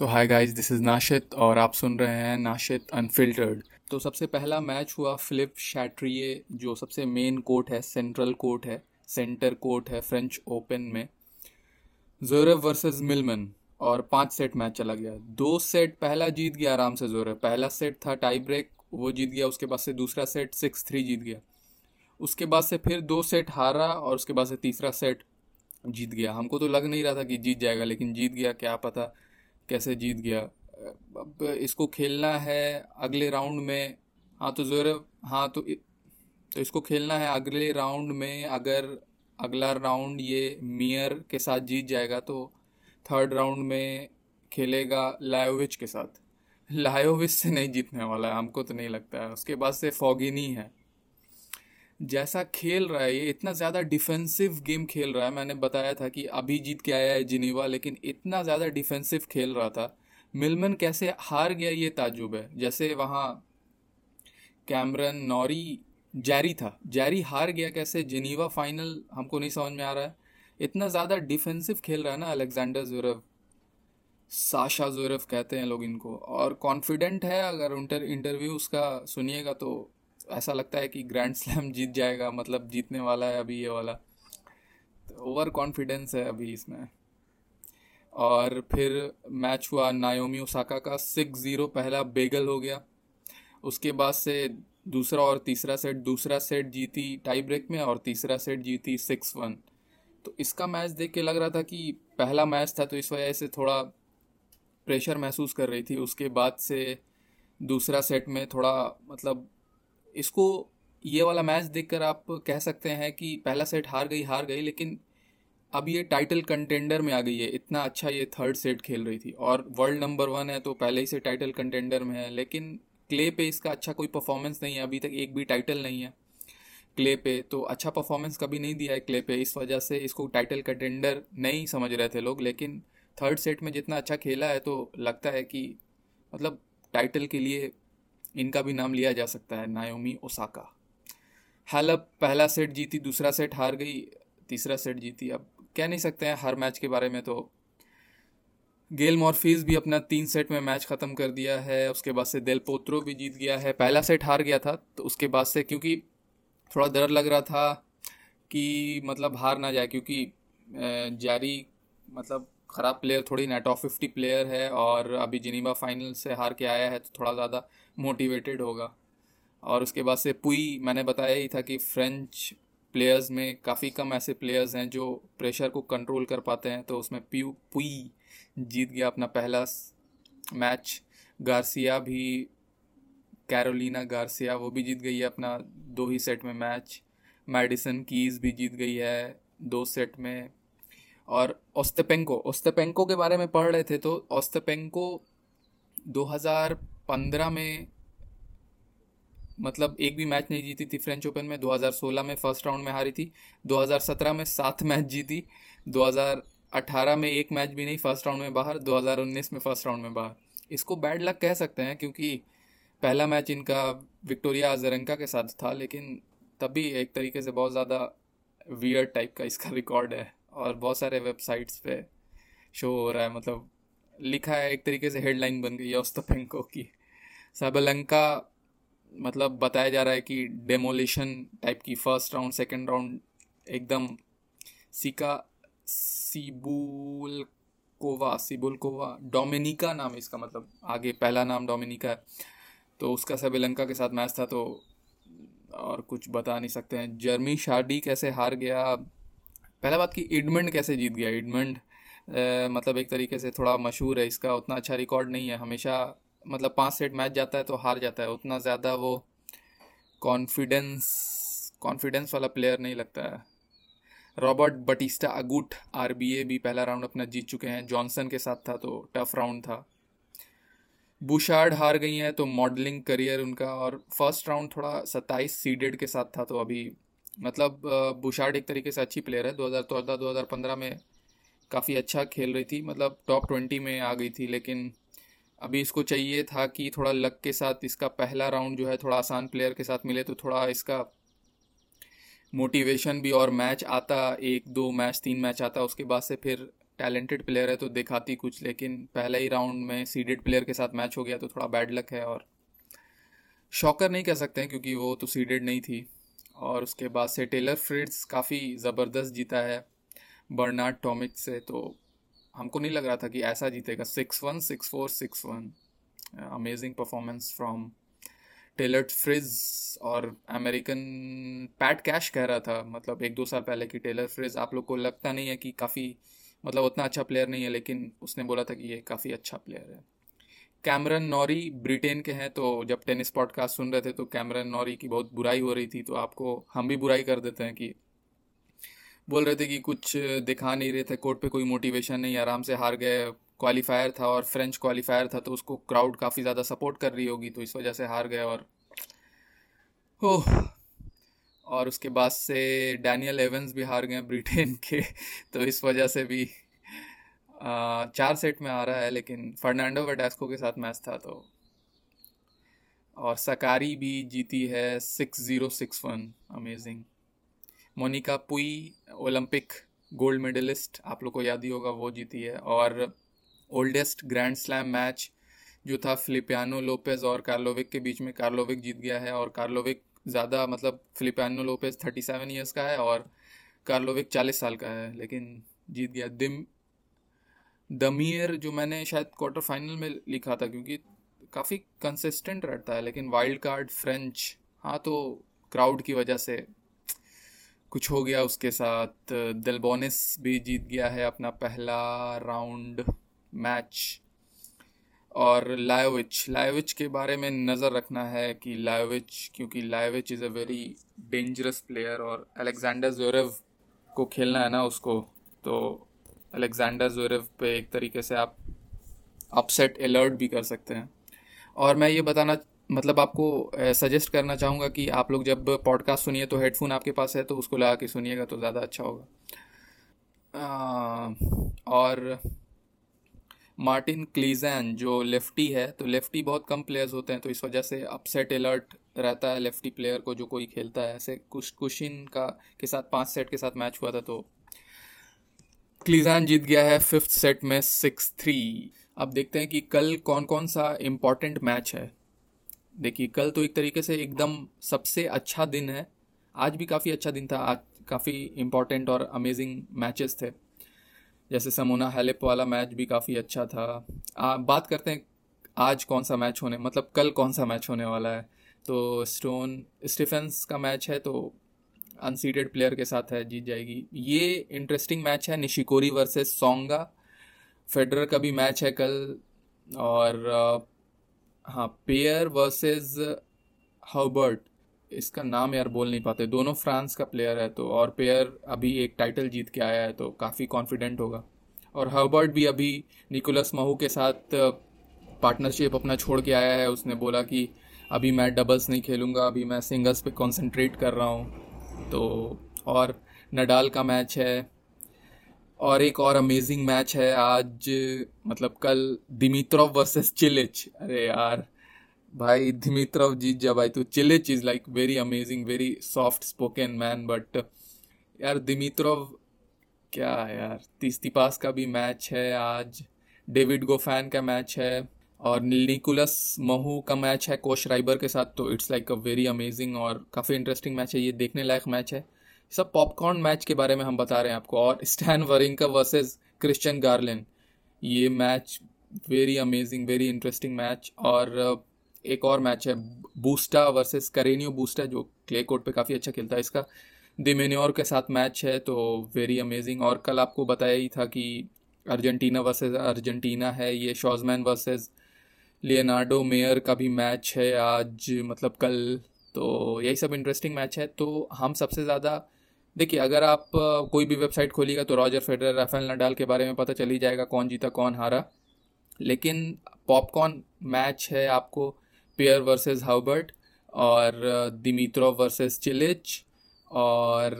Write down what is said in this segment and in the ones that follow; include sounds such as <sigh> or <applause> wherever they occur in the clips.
तो hi guys this is Nashit और आप सुन रहे हैं नाशित अनफिल्टर्ड तो सबसे पहला मैच हुआ फिलिप शैट्रिए जो सबसे मेन कोर्ट है सेंट्रल कोर्ट है सेंटर कोर्ट है फ्रेंच ओपन में। जोरव वर्सेस मिलमन और पाँच सेट मैच चला गया। दो सेट पहला जीत गया आराम से जोरव पहला सेट था टाई ब्रेक वो जीत गया, उसके बाद से दूसरा सेट सिक्स थ्री जीत गया। उसके बाद से फिर दो सेट हारा और उसके बाद से तीसरा सेट जीत गया। हमको तो लग नहीं रहा था कि जीत जाएगा, लेकिन जीत गया, क्या पता। कैसे जीत गया? अब इसको खेलना है अगले राउंड में। हाँ तो ज़ोर हाँ तो तो इसको खेलना है अगले राउंड में। अगर अगला राउंड ये मियर के साथ जीत जाएगा तो थर्ड राउंड में खेलेगा लायोविच के साथ। लायोविच से नहीं जीतने वाला है, हमको तो नहीं लगता है। उसके बाद से फॉगिनी है। जैसा खेल रहा है, ये इतना ज़्यादा डिफेंसिव गेम खेल रहा है। मैंने बताया था कि अभी जीत के आया है जिनीवा, लेकिन इतना ज़्यादा डिफेंसिव खेल रहा था। मिलमन कैसे हार गया, ये ताजुब है। जैसे वहाँ कैमरन नौरी जैरी था। जैरी हार गया कैसे? जिनीवा फाइनल हमको नहीं समझ में आ रहा है। इतना ज़्यादा डिफेंसिव खेल रहा है ना अलेक्जेंडर जोरव साशा जोरव कहते हैं लोग इनको। और कॉन्फिडेंट है अगर इंटर इंटरव्यू उसका सुनिएगा तो ऐसा लगता है कि ग्रैंड स्लैम <laughs> जीत जाएगा मतलब जीतने वाला है अभी ये वाला। तो ओवर कॉन्फिडेंस है अभी इसमें। और फिर मैच हुआ नायोमी ओसाका का सिक्स ज़ीरो पहला बेगल हो गया। उसके बाद से दूसरा और तीसरा सेट दूसरा सेट जीती टाई ब्रेक में और तीसरा सेट जीती सिक्स वन तो इसका मैच देख के लग रहा था कि पहला मैच था तो इस वजह से थोड़ा प्रेशर महसूस कर रही थी। उसके बाद से दूसरा सेट में थोड़ा मतलब इसको ये वाला मैच देखकर आप कह सकते हैं कि पहला सेट हार गई हार गई, लेकिन अब ये टाइटल कंटेंडर में आ गई है। इतना अच्छा ये थर्ड सेट खेल रही थी। और वर्ल्ड नंबर वन है तो पहले ही से टाइटल कंटेंडर में है, लेकिन क्ले पे इसका अच्छा कोई परफॉर्मेंस नहीं है। अभी तक एक भी टाइटल नहीं है क्ले पे तो अच्छा परफॉर्मेंस कभी नहीं दिया है क्ले पे। इस वजह से इसको टाइटल कंटेंडर नहीं समझ रहे थे लोग, लेकिन थर्ड सेट में जितना अच्छा खेला है तो लगता है कि मतलब टाइटल के लिए इनका भी नाम लिया जा सकता है, नायोमी ओसाका। हालप पहला सेट जीती, दूसरा सेट हार गई, तीसरा सेट जीती। अब कह नहीं सकते हैं हर मैच के बारे में तो। गेल मॉर्फीज भी अपना तीन सेट में मैच ख़त्म कर दिया है, उसके बाद से दिल पोत्रो भी जीत गया है। पहला सेट हार गया था तो उसके बाद से क्योंकि थोड़ा डर लग रहा था कि मतलब हार ना जाए, क्योंकि जारी मतलब ख़राब प्लेयर थोड़ी ना टॉप फिफ्टी प्लेयर है और अभी जिनीवा फाइनल से हार के आया है तो थोड़ा ज़्यादा मोटिवेटेड होगा। और उसके बाद से पुई, मैंने बताया ही था कि फ्रेंच प्लेयर्स में काफ़ी कम ऐसे प्लेयर्स हैं जो प्रेशर को कंट्रोल कर पाते हैं तो उसमें प्यू पुई जीत गया अपना पहला मैच गार्सिया भी, कैरोलिना गार्सिया, वो भी जीत गई है अपना दो ही सेट में मैच मेडिसन कीज भी जीत गई है दो सेट में। और ओस्तेपेंको ओस्तेपेंको के बारे में पढ़ रहे थे तो ओस्तेपेंको 2015 में मतलब एक भी मैच नहीं जीती थी फ्रेंच ओपन में 2016 में फ़र्स्ट राउंड में हारी थी 2017 में सात मैच जीती 2018 में एक मैच भी नहीं फ़र्स्ट राउंड में बाहर 2019 में फ़र्स्ट राउंड में बाहर। इसको बैड लक कह सकते हैं क्योंकि पहला मैच इनका विक्टोरिया अजरंका के साथ था, लेकिन तभी एक तरीके से बहुत ज़्यादा वियर टाइप का इसका रिकॉर्ड है। और बहुत सारे वेबसाइट्स पे शो हो रहा है। मतलब लिखा है, एक तरीके से हेडलाइन बन गई है ओस्तपेंको की। सबलंका मतलब बताया जा रहा है कि डेमोलिशन टाइप की फ़र्स्ट राउंड सेकंड राउंड एकदम सिका सीबुल कोवा सिबुल कोवा डोमिनिका नाम है इसका मतलब। आगे पहला नाम डोमिनिका है। तो उसका सबलंका के साथ मैच था तो और कुछ बता नहीं सकते हैं। जर्मी शार्डी कैसे हार गया? पहला बात कि इडमंड कैसे जीत गया? इडमंड मतलब एक तरीके से थोड़ा मशहूर है, इसका उतना अच्छा रिकॉर्ड नहीं है। हमेशा मतलब पाँच सेट मैच जाता है तो हार जाता है। उतना ज़्यादा वो कॉन्फिडेंस कॉन्फिडेंस वाला प्लेयर नहीं लगता है। रॉबर्ट बटिस्टा अगुट आर भी पहला राउंड अपना जीत चुके हैं। जॉनसन के साथ था तो टफ राउंड था। बुशार्ड हार गई हैं तो मॉडलिंग करियर उनका और फ़र्स्ट राउंड थोड़ा सत्ताईस सीडेड के साथ था तो अभी मतलब बुशार्ड एक तरीके से अच्छी प्लेयर है। 2014 2015 में काफ़ी अच्छा खेल रही थी। मतलब टॉप ट्वेंटी में आ गई थी, लेकिन अभी इसको चाहिए था कि थोड़ा लक के साथ इसका पहला राउंड जो है थोड़ा आसान प्लेयर के साथ मिले तो थोड़ा इसका मोटिवेशन भी और मैच आता, एक, दो मैच तीन मैच आता, उसके बाद से फिर टैलेंटेड प्लेयर है तो दिखाती कुछ, लेकिन पहले ही राउंड में सीडेड प्लेयर के साथ मैच हो गया तो थोड़ा बैड लक है और शॉकर नहीं कह सकते हैं, क्योंकि वो तो सीडेड नहीं थी। और उसके बाद से टेलर फ्रिड्स काफ़ी ज़बरदस्त जीता है बर्नार्ड टॉमिक से। तो हमको नहीं लग रहा था कि ऐसा जीतेगा। Six one, six four, six one. Amazing performance from Taylor Fritz और अमेरिकन पैट कैश कह रहा था। मतलब एक दो साल पहले कि टेलर फ्रिज। आप लोग को लगता नहीं है कि काफ़ी मतलब उतना अच्छा प्लेयर नहीं है, लेकिन उसने बोला था कि ये काफ़ी अच्छा प्लेयर है। कैमरन नॉरी ब्रिटेन के हैं तो जब टेनिस पॉडकास्ट सुन रहे थे तो कैमरन नॉरी की बहुत बुराई हो रही थी तो आपको हम भी बुराई कर देते हैं कि बोल रहे थे कि कुछ दिखा नहीं रहे थे, कोर्ट पे कोई मोटिवेशन नहीं, आराम से हार गए क्वालिफायर था और फ्रेंच क्वालिफायर था तो उसको क्राउड काफ़ी ज़्यादा सपोर्ट कर रही होगी तो इस वजह से हार गए और हो और उसके बाद से डैनियल एवंस भी हार गए ब्रिटेन के तो इस वजह से भी चार सेट में आ रहा है, लेकिन फर्नांडो वेडास्को के साथ मैच था तो। और सकारी भी जीती है six zero six one amazing Monica Puig, Olympic gold medallist, आप लोग को याद ही होगा, वो जीती है। और ओल्डेस्ट ग्रैंड स्लैम मैच जो था, फिलिपियानो लोपेज और कार्लोविक के बीच में, कार्लोविक जीत गया है। और कार्लोविक ज़्यादा मतलब Feliciano Lopez thirty seven years का है और कार्लोविक चालीस साल का है, लेकिन जीत गया। दिम दमियर जो मैंने शायद क्वार्टर फाइनल में लिखा था, क्योंकि काफ़ी कंसिस्टेंट रहता है, लेकिन वाइल्ड कार्ड फ्रेंच हाँ तो क्राउड की वजह से कुछ हो गया उसके साथ। दिलबोनिस भी जीत गया है अपना पहला राउंड मैच और लायोविच लायोविच के बारे में नज़र रखना है कि लायोविच क्योंकि Lajovic is a very dangerous player और अलेक्जेंडर जोरेव को खेलना है ना उसको तो अलेक्जेंडर जोरेव पे एक तरीके से आप अपसेट अलर्ट भी कर सकते हैं। और मैं ये बताना मतलब आपको सजेस्ट करना चाहूँगा कि आप लोग जब पॉडकास्ट सुनिए तो हेडफोन आपके पास है तो उसको लगा के सुनिएगा तो ज़्यादा अच्छा होगा। और मार्टिन क्लीजैन जो लेफ्टी है तो लेफ्टी बहुत कम प्लेयर्स होते हैं तो इस वजह से अपसेट अलर्ट रहता है लेफ्टी प्लेयर को जो कोई खेलता है। ऐसे कुछ कुशिन का के साथ, पाँच सेट के साथ मैच हुआ था तो क्लीजैन जीत गया है फिफ्थ सेट में सिक्स थ्री अब देखते हैं कि कल कौन कौन सा इम्पोर्टेंट मैच है। देखिए कल तो एक तरीके से एकदम सबसे अच्छा दिन है। आज भी काफ़ी अच्छा दिन था आज काफ़ी इम्पोर्टेंट और अमेजिंग मैचेस थे। जैसे समोना हेलिप वाला मैच भी काफ़ी अच्छा था। आ, बात करते हैं आज कौन सा मैच होने मतलब कल कौन सा मैच होने वाला है। तो स्टोन स्टीफेंस का मैच है तो अनसीडेड प्लेयर के साथ है, जीत जाएगी। ये इंटरेस्टिंग मैच है निशिकोरी वर्सेस सोंगा फेडरर का भी मैच है कल, और हाँ पेयर वर्सेस हर्बर्ट इसका नाम यार बोल नहीं पाते। दोनों फ्रांस का प्लेयर है तो और पेयर अभी एक टाइटल जीत के आया है तो काफ़ी कॉन्फिडेंट होगा। और हर्बर्ट भी अभी निकोलस महू के साथ पार्टनरशिप अपना छोड़ के आया है। उसने बोला कि, अभी मैं डबल्स नहीं खेलूँगा, अभी मैं सिंगल्स पे कंसंट्रेट कर रहा हूँ। तो और नडाल का मैच है। और एक और अमेजिंग मैच है आज मतलब कल दिमित्रोव वर्सेस चिलिच। अरे यार, भाई दिमित्रव जीत जा भाई तो। Cilic is like very amazing very soft spoken man but यार दिमित्रव, क्या यार, तीस तिपास का भी मैच है आज। डेविड गोफैन का मैच है। और निकुलस महू का मैच है कोश राइबर के साथ तो it's like a very amazing और काफ़ी इंटरेस्टिंग मैच है, ये देखने लायक मैच है। सब पॉपकॉर्न मैच के बारे में हम बता रहे हैं आपको, और Stan Wawrinka versus Cristian Garin ये match very amazing very interesting match और एक और मैच है बूस्टा वर्सेस करेनियो बूस्टा जो क्ले कोर्ट पे काफ़ी अच्छा खेलता है इसका। दिमेन्योर के साथ मैच है तो वेरी अमेजिंग और कल आपको बताया ही था कि अर्जेंटीना वर्सेस अर्जेंटीना है, ये शॉजमैन वर्सेस लियोनार्डो मेयर का भी मैच है आज मतलब कल। तो यही सब इंटरेस्टिंग मैच है। तो हम सबसे ज़्यादा, देखिए, अगर आप कोई भी वेबसाइट खोलिएगा तो रॉजर फेडरर राफेल नडाल के बारे में पता चल ही जाएगा कौन जीता, कौन हारा। लेकिन पॉपकॉर्न मैच है आपको पेयर वर्सेस हाउबर्ट और दिमित्रो वर्सेस चिलिच और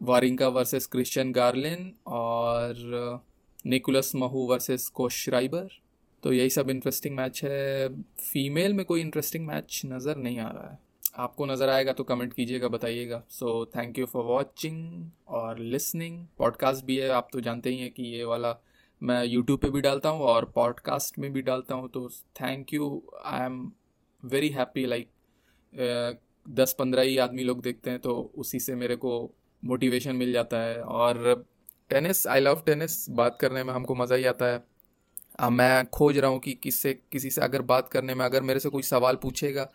वारिंका वर्सेस क्रिश्चियन गार्लिन और निकोलस महू वर्सेस कोशराइबर तो यही सब इंटरेस्टिंग मैच है। फीमेल में कोई इंटरेस्टिंग मैच नज़र नहीं आ रहा है। आपको नज़र आएगा तो कमेंट कीजिएगा, बताइएगा। So thank you for watching और लिसनिंग पॉडकास्ट भी है, आप तो जानते ही हैं कि ये वाला मैं यूट्यूब पे भी डालता हूँ और पॉडकास्ट में भी डालता हूँ। तो thank you I am very happy like दस पंद्रह ही आदमी लोग देखते हैं तो उसी से मेरे को मोटिवेशन मिल जाता है। और टेनिस आई लव टेनिस बात करने में हमको मज़ा ही आता है। मैं खोज रहा हूँ कि किससे किसी से अगर बात करने में अगर मेरे से कोई सवाल पूछेगा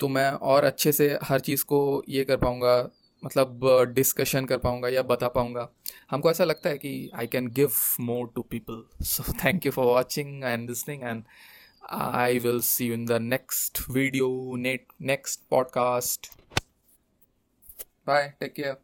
तो मैं और अच्छे से हर चीज़ को ये कर पाऊँगा मतलब डिस्कशन कर पाऊँगा या बता पाऊँगा हमको ऐसा लगता है कि I can give more to people so thank you for watching and listening and will see you in the next video, next podcast. Bye. Take care.